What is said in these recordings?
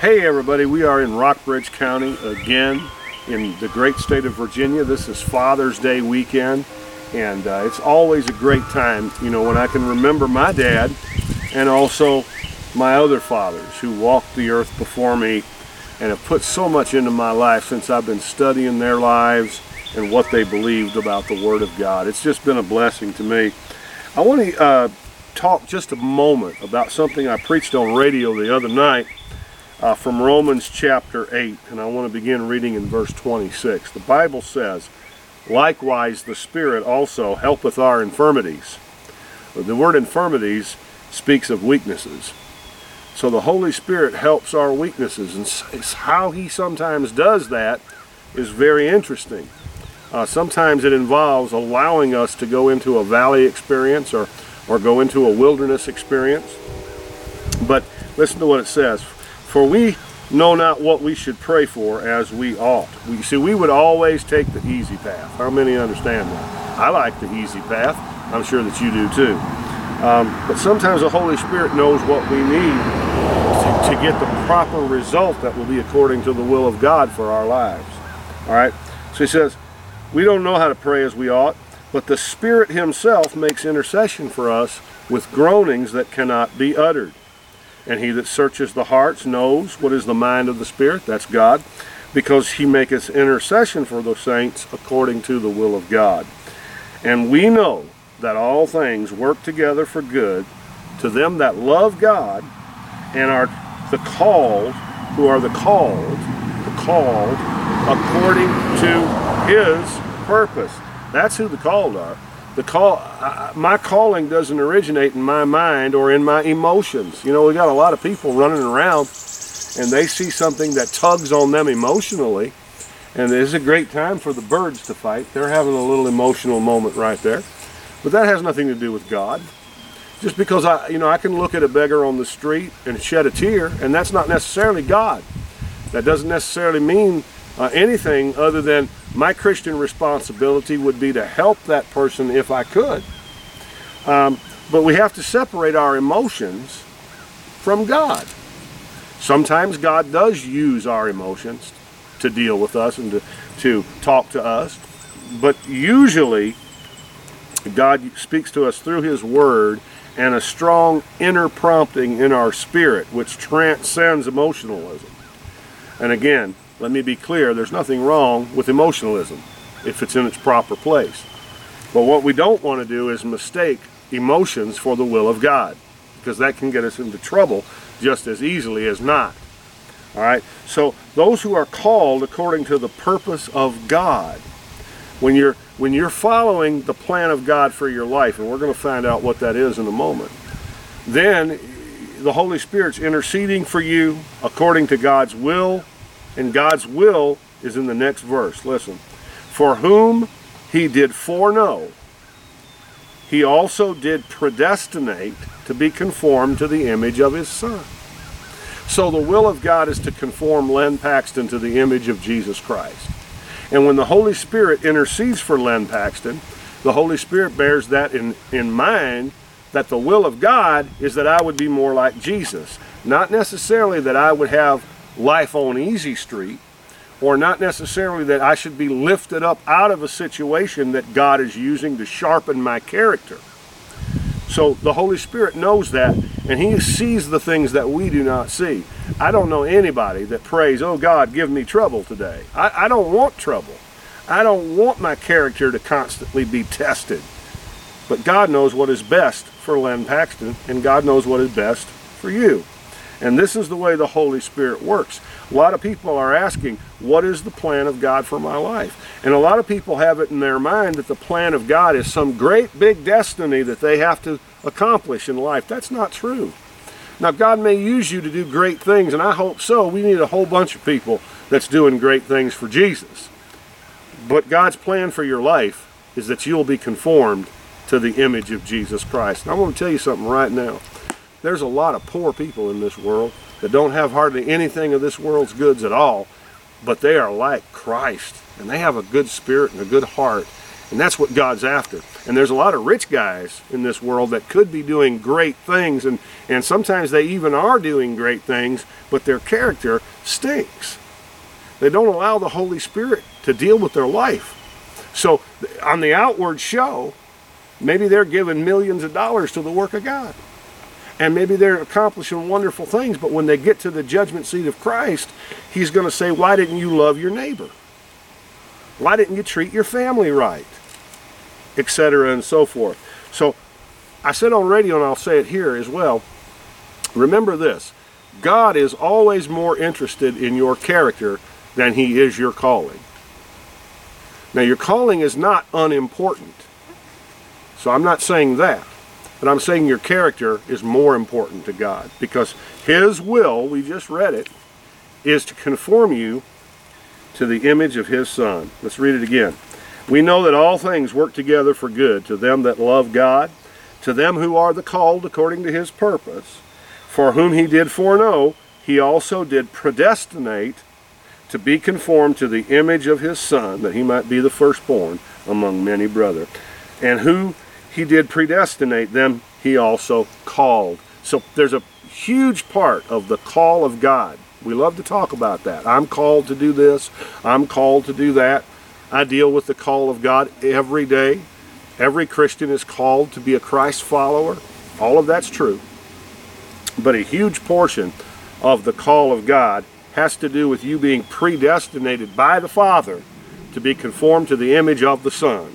Hey everybody, we are in Rockbridge County again in the great state of Virginia. This is Father's Day weekend and uh, it's always a great time, you know, when I can remember my dad and also my other fathers who walked the earth before me and have put so much into my life since I've been studying their lives and what they believed about the Word of God. It's just been a blessing to me. I want to uh, talk just a moment about something I preached on radio the other night uh, from Romans chapter 8, and I want to begin reading in verse 26. The Bible says, Likewise, the Spirit also helpeth our infirmities. The word infirmities speaks of weaknesses. So the Holy Spirit helps our weaknesses, and how He sometimes does that is very interesting. Uh, sometimes it involves allowing us to go into a valley experience or, or go into a wilderness experience. But listen to what it says. For we know not what we should pray for as we ought. We see we would always take the easy path. How many understand that? I like the easy path. I'm sure that you do too. Um, but sometimes the Holy Spirit knows what we need to, to get the proper result that will be according to the will of God for our lives. All right. So he says, we don't know how to pray as we ought, but the Spirit Himself makes intercession for us with groanings that cannot be uttered. And he that searches the hearts knows what is the mind of the Spirit, that's God, because he maketh intercession for the saints according to the will of God. And we know that all things work together for good to them that love God and are the called, who are the called, the called according to his purpose. That's who the called are the call my calling doesn't originate in my mind or in my emotions. You know we got a lot of people running around and they see something that tugs on them emotionally. And it's a great time for the birds to fight. They're having a little emotional moment right there. But that has nothing to do with god. Just because i you know i can look at a beggar on the street and shed a tear and that's not necessarily god. That doesn't necessarily mean uh, anything other than my Christian responsibility would be to help that person if I could. Um, but we have to separate our emotions from God. Sometimes God does use our emotions to deal with us and to, to talk to us. But usually, God speaks to us through His Word and a strong inner prompting in our spirit, which transcends emotionalism. And again, let me be clear, there's nothing wrong with emotionalism if it's in its proper place. But what we don't want to do is mistake emotions for the will of God because that can get us into trouble just as easily as not. All right? So those who are called according to the purpose of God, when you're when you're following the plan of God for your life, and we're going to find out what that is in a moment, then the Holy Spirit's interceding for you according to God's will and God's will is in the next verse. Listen. For whom he did foreknow, he also did predestinate to be conformed to the image of his Son. So the will of God is to conform Len Paxton to the image of Jesus Christ. And when the Holy Spirit intercedes for Len Paxton, the Holy Spirit bears that in, in mind that the will of God is that I would be more like Jesus. Not necessarily that I would have life on easy street, or not necessarily that I should be lifted up out of a situation that God is using to sharpen my character. So the Holy Spirit knows that, and He sees the things that we do not see. I don't know anybody that prays, Oh God, give me trouble today. I, I don't want trouble. I don't want my character to constantly be tested. But God knows what is best for Len Paxton, and God knows what is best for you. And this is the way the Holy Spirit works. A lot of people are asking, what is the plan of God for my life? And a lot of people have it in their mind that the plan of God is some great big destiny that they have to accomplish in life. That's not true. Now, God may use you to do great things, and I hope so. We need a whole bunch of people that's doing great things for Jesus. But God's plan for your life is that you'll be conformed to the image of Jesus Christ. And I want to tell you something right now. There's a lot of poor people in this world that don't have hardly anything of this world's goods at all, but they are like Christ and they have a good spirit and a good heart And that's what God's after. And there's a lot of rich guys in this world that could be doing great things, and, and sometimes they even are doing great things, but their character stinks. They don't allow the Holy Spirit to deal with their life. So, on the outward show, maybe they're giving millions of dollars to the work of God. And maybe they're accomplishing wonderful things, but when they get to the judgment seat of Christ, He's going to say, Why didn't you love your neighbor? Why didn't you treat your family right? Etc. and so forth. So I said on radio, and I'll say it here as well. Remember this God is always more interested in your character than He is your calling. Now, your calling is not unimportant. So I'm not saying that. But I'm saying your character is more important to God because His will, we just read it, is to conform you to the image of His Son. Let's read it again. We know that all things work together for good to them that love God, to them who are the called according to His purpose, for whom He did foreknow, He also did predestinate to be conformed to the image of His Son, that He might be the firstborn among many brethren. And who he did predestinate them, he also called. So there's a huge part of the call of God. We love to talk about that. I'm called to do this, I'm called to do that. I deal with the call of God every day. Every Christian is called to be a Christ follower. All of that's true. But a huge portion of the call of God has to do with you being predestinated by the Father to be conformed to the image of the Son.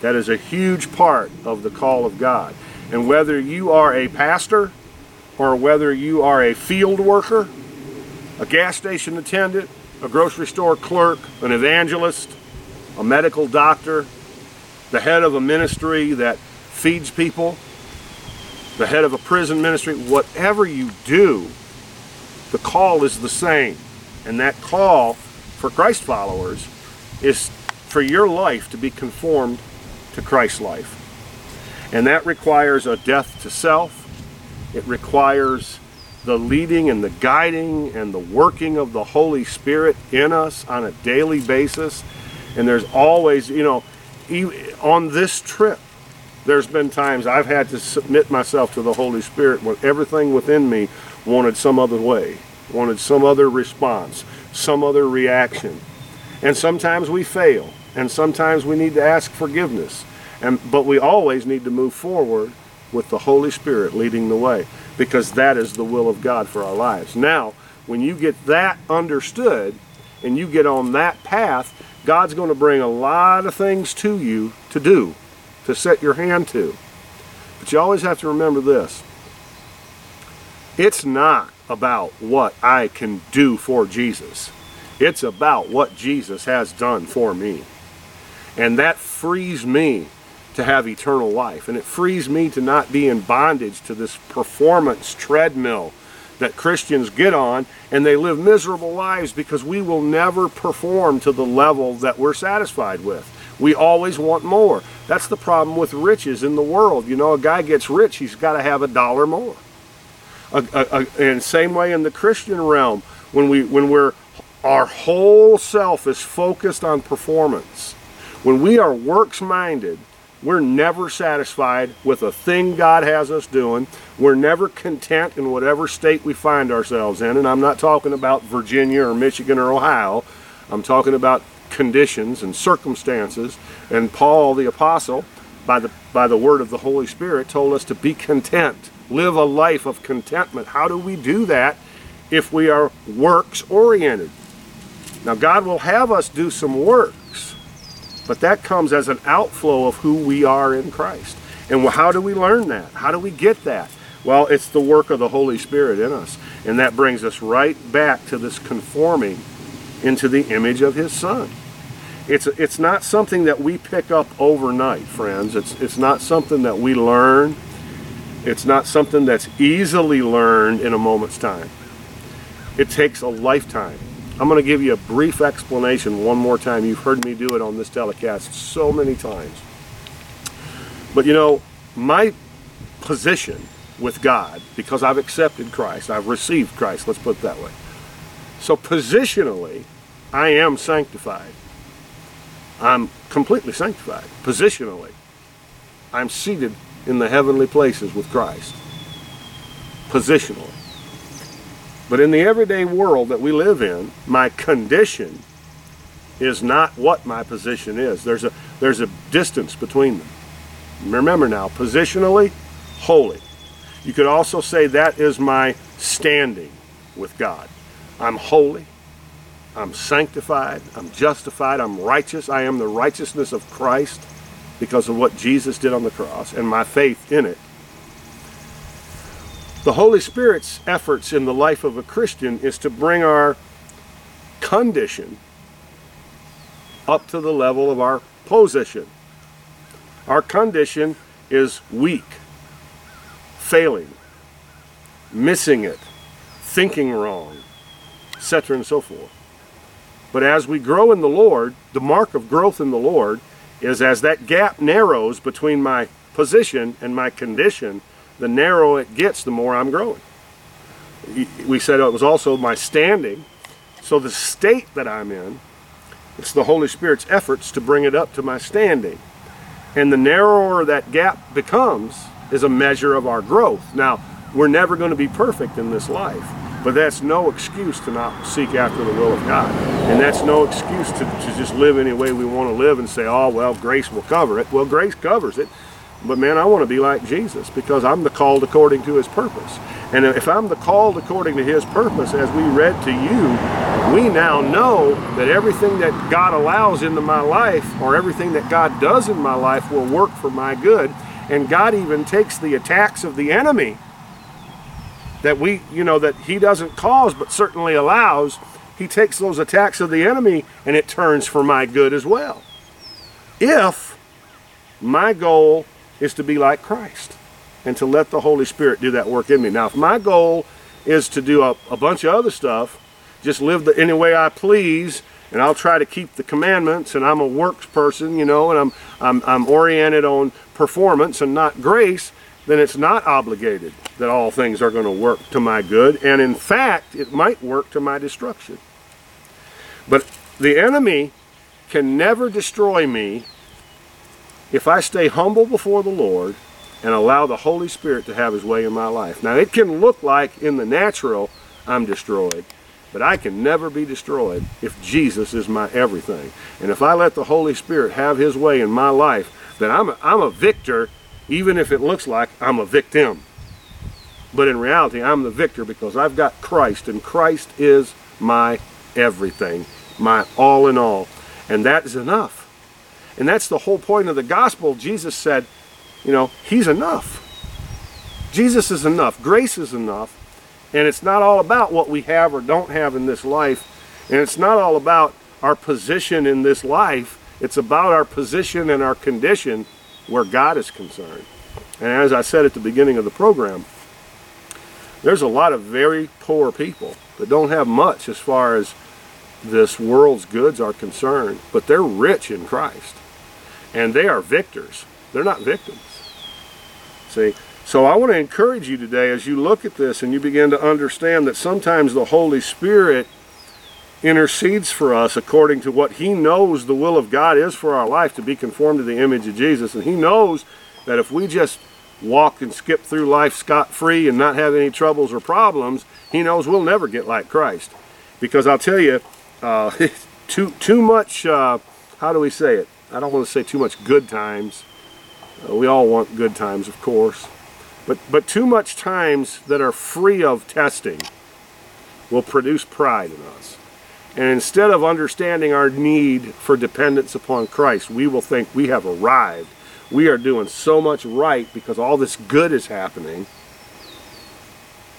That is a huge part of the call of God. And whether you are a pastor or whether you are a field worker, a gas station attendant, a grocery store clerk, an evangelist, a medical doctor, the head of a ministry that feeds people, the head of a prison ministry, whatever you do, the call is the same. And that call for Christ followers is for your life to be conformed to Christ's life. And that requires a death to self. It requires the leading and the guiding and the working of the Holy Spirit in us on a daily basis. And there's always, you know, on this trip, there's been times I've had to submit myself to the Holy Spirit when everything within me wanted some other way, wanted some other response, some other reaction. And sometimes we fail, and sometimes we need to ask forgiveness. And, but we always need to move forward with the Holy Spirit leading the way because that is the will of God for our lives. Now, when you get that understood and you get on that path, God's going to bring a lot of things to you to do, to set your hand to. But you always have to remember this it's not about what I can do for Jesus, it's about what Jesus has done for me. And that frees me to have eternal life. And it frees me to not be in bondage to this performance treadmill that Christians get on and they live miserable lives because we will never perform to the level that we're satisfied with. We always want more. That's the problem with riches in the world. You know, a guy gets rich, he's got to have a dollar more. A, a, a, and same way in the Christian realm, when we when we're our whole self is focused on performance. When we are works minded, we're never satisfied with a thing God has us doing. We're never content in whatever state we find ourselves in. And I'm not talking about Virginia or Michigan or Ohio. I'm talking about conditions and circumstances. And Paul the apostle, by the by the word of the Holy Spirit, told us to be content. Live a life of contentment. How do we do that if we are works oriented? Now God will have us do some work but that comes as an outflow of who we are in Christ. And how do we learn that? How do we get that? Well, it's the work of the Holy Spirit in us. And that brings us right back to this conforming into the image of His Son. It's, it's not something that we pick up overnight, friends. It's, it's not something that we learn. It's not something that's easily learned in a moment's time. It takes a lifetime. I'm going to give you a brief explanation one more time. You've heard me do it on this telecast so many times. But you know, my position with God, because I've accepted Christ, I've received Christ, let's put it that way. So positionally, I am sanctified. I'm completely sanctified, positionally. I'm seated in the heavenly places with Christ, positionally. But in the everyday world that we live in, my condition is not what my position is. There's a, there's a distance between them. Remember now, positionally, holy. You could also say that is my standing with God. I'm holy. I'm sanctified. I'm justified. I'm righteous. I am the righteousness of Christ because of what Jesus did on the cross and my faith in it. The Holy Spirit's efforts in the life of a Christian is to bring our condition up to the level of our position. Our condition is weak, failing, missing it, thinking wrong, etc. and so forth. But as we grow in the Lord, the mark of growth in the Lord is as that gap narrows between my position and my condition, the narrower it gets, the more I'm growing. We said it was also my standing. So the state that I'm in, it's the Holy Spirit's efforts to bring it up to my standing. And the narrower that gap becomes is a measure of our growth. Now, we're never going to be perfect in this life. But that's no excuse to not seek after the will of God. And that's no excuse to, to just live any way we want to live and say, oh, well, grace will cover it. Well, grace covers it. But man, I want to be like Jesus because I'm the called according to his purpose. And if I'm the called according to his purpose, as we read to you, we now know that everything that God allows into my life or everything that God does in my life will work for my good. And God even takes the attacks of the enemy that we, you know, that he doesn't cause but certainly allows, he takes those attacks of the enemy and it turns for my good as well. If my goal is to be like Christ and to let the Holy Spirit do that work in me. Now, if my goal is to do a, a bunch of other stuff, just live the, any way I please, and I'll try to keep the commandments, and I'm a works person, you know, and I'm, I'm, I'm oriented on performance and not grace, then it's not obligated that all things are going to work to my good. And in fact, it might work to my destruction. But the enemy can never destroy me if I stay humble before the Lord and allow the Holy Spirit to have his way in my life. Now, it can look like in the natural I'm destroyed, but I can never be destroyed if Jesus is my everything. And if I let the Holy Spirit have his way in my life, then I'm a, I'm a victor even if it looks like I'm a victim. But in reality, I'm the victor because I've got Christ, and Christ is my everything, my all in all. And that is enough. And that's the whole point of the gospel. Jesus said, you know, He's enough. Jesus is enough. Grace is enough. And it's not all about what we have or don't have in this life. And it's not all about our position in this life. It's about our position and our condition where God is concerned. And as I said at the beginning of the program, there's a lot of very poor people that don't have much as far as this world's goods are concerned, but they're rich in Christ. And they are victors. They're not victims. See? So I want to encourage you today as you look at this and you begin to understand that sometimes the Holy Spirit intercedes for us according to what he knows the will of God is for our life to be conformed to the image of Jesus. And he knows that if we just walk and skip through life scot-free and not have any troubles or problems, he knows we'll never get like Christ. Because I'll tell you, uh, too, too much, uh, how do we say it? I don't want to say too much good times. Uh, we all want good times, of course. But, but too much times that are free of testing will produce pride in us. And instead of understanding our need for dependence upon Christ, we will think we have arrived. We are doing so much right because all this good is happening.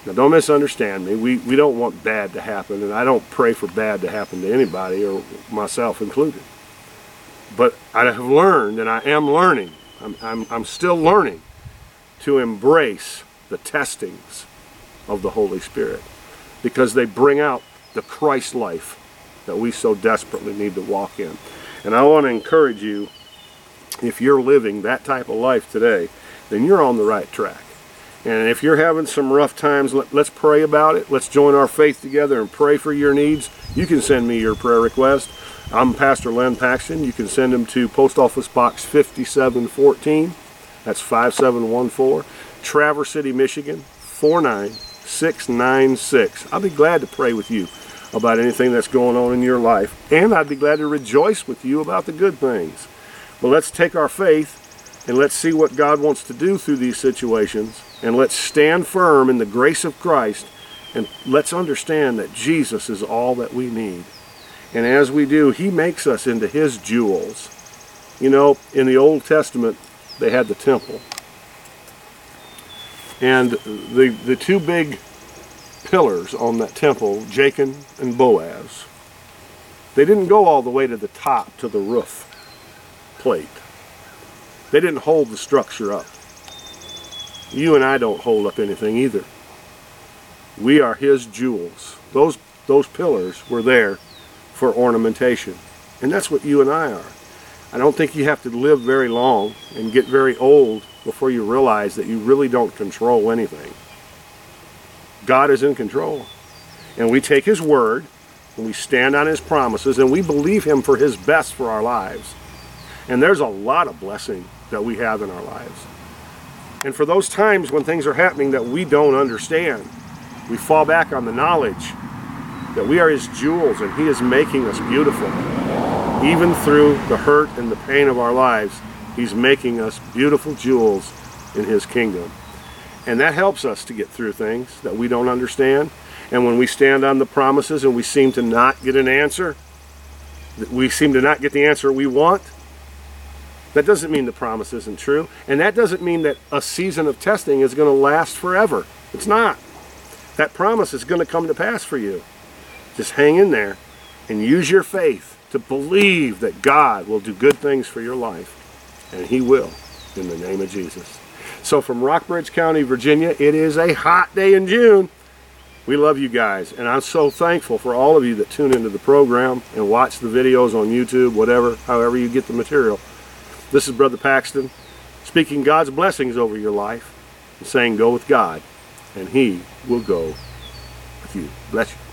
Now, don't misunderstand me. We, we don't want bad to happen, and I don't pray for bad to happen to anybody, or myself included. But I have learned, and I am learning, I'm, I'm, I'm still learning to embrace the testings of the Holy Spirit because they bring out the Christ life that we so desperately need to walk in. And I want to encourage you, if you're living that type of life today, then you're on the right track. And if you're having some rough times, let, us pray about it. Let's join our faith together and pray for your needs. You can send me your prayer request. I'm Pastor Len Paxton. You can send them to Post Office Box 5714. That's 5714. Traverse City, Michigan 49696. I'll be glad to pray with you about anything that's going on in your life, and I'd be glad to rejoice with you about the good things. But let's take our faith and let's see what God wants to do through these situations, and let's stand firm in the grace of Christ, and let's understand that Jesus is all that we need. And as we do, He makes us into His jewels. You know, in the Old Testament, they had the temple. And the, the two big pillars on that temple, Jachin and Boaz, they didn't go all the way to the top to the roof plate. They didn't hold the structure up. You and I don't hold up anything either. We are his jewels. Those, those pillars were there for ornamentation. And that's what you and I are. I don't think you have to live very long and get very old before you realize that you really don't control anything. God is in control. And we take his word and we stand on his promises and we believe him for his best for our lives. And there's a lot of blessing that we have in our lives. And for those times when things are happening that we don't understand, we fall back on the knowledge that we are his jewels and he is making us beautiful. Even through the hurt and the pain of our lives, he's making us beautiful jewels in his kingdom. And that helps us to get through things that we don't understand. And when we stand on the promises and we seem to not get an answer, we seem to not get the answer we want, that doesn't mean the promise isn't true. And that doesn't mean that a season of testing is going to last forever. It's not. That promise is going to come to pass for you. Just hang in there and use your faith to believe that God will do good things for your life. And He will in the name of Jesus. So from Rockbridge County, Virginia, it is a hot day in June. We love you guys, and I'm so thankful for all of you that tune into the program and watch the videos on YouTube, whatever, however you get the material. This is Brother Paxton speaking God's blessings over your life and saying, Go with God, and He will go with you. Bless you.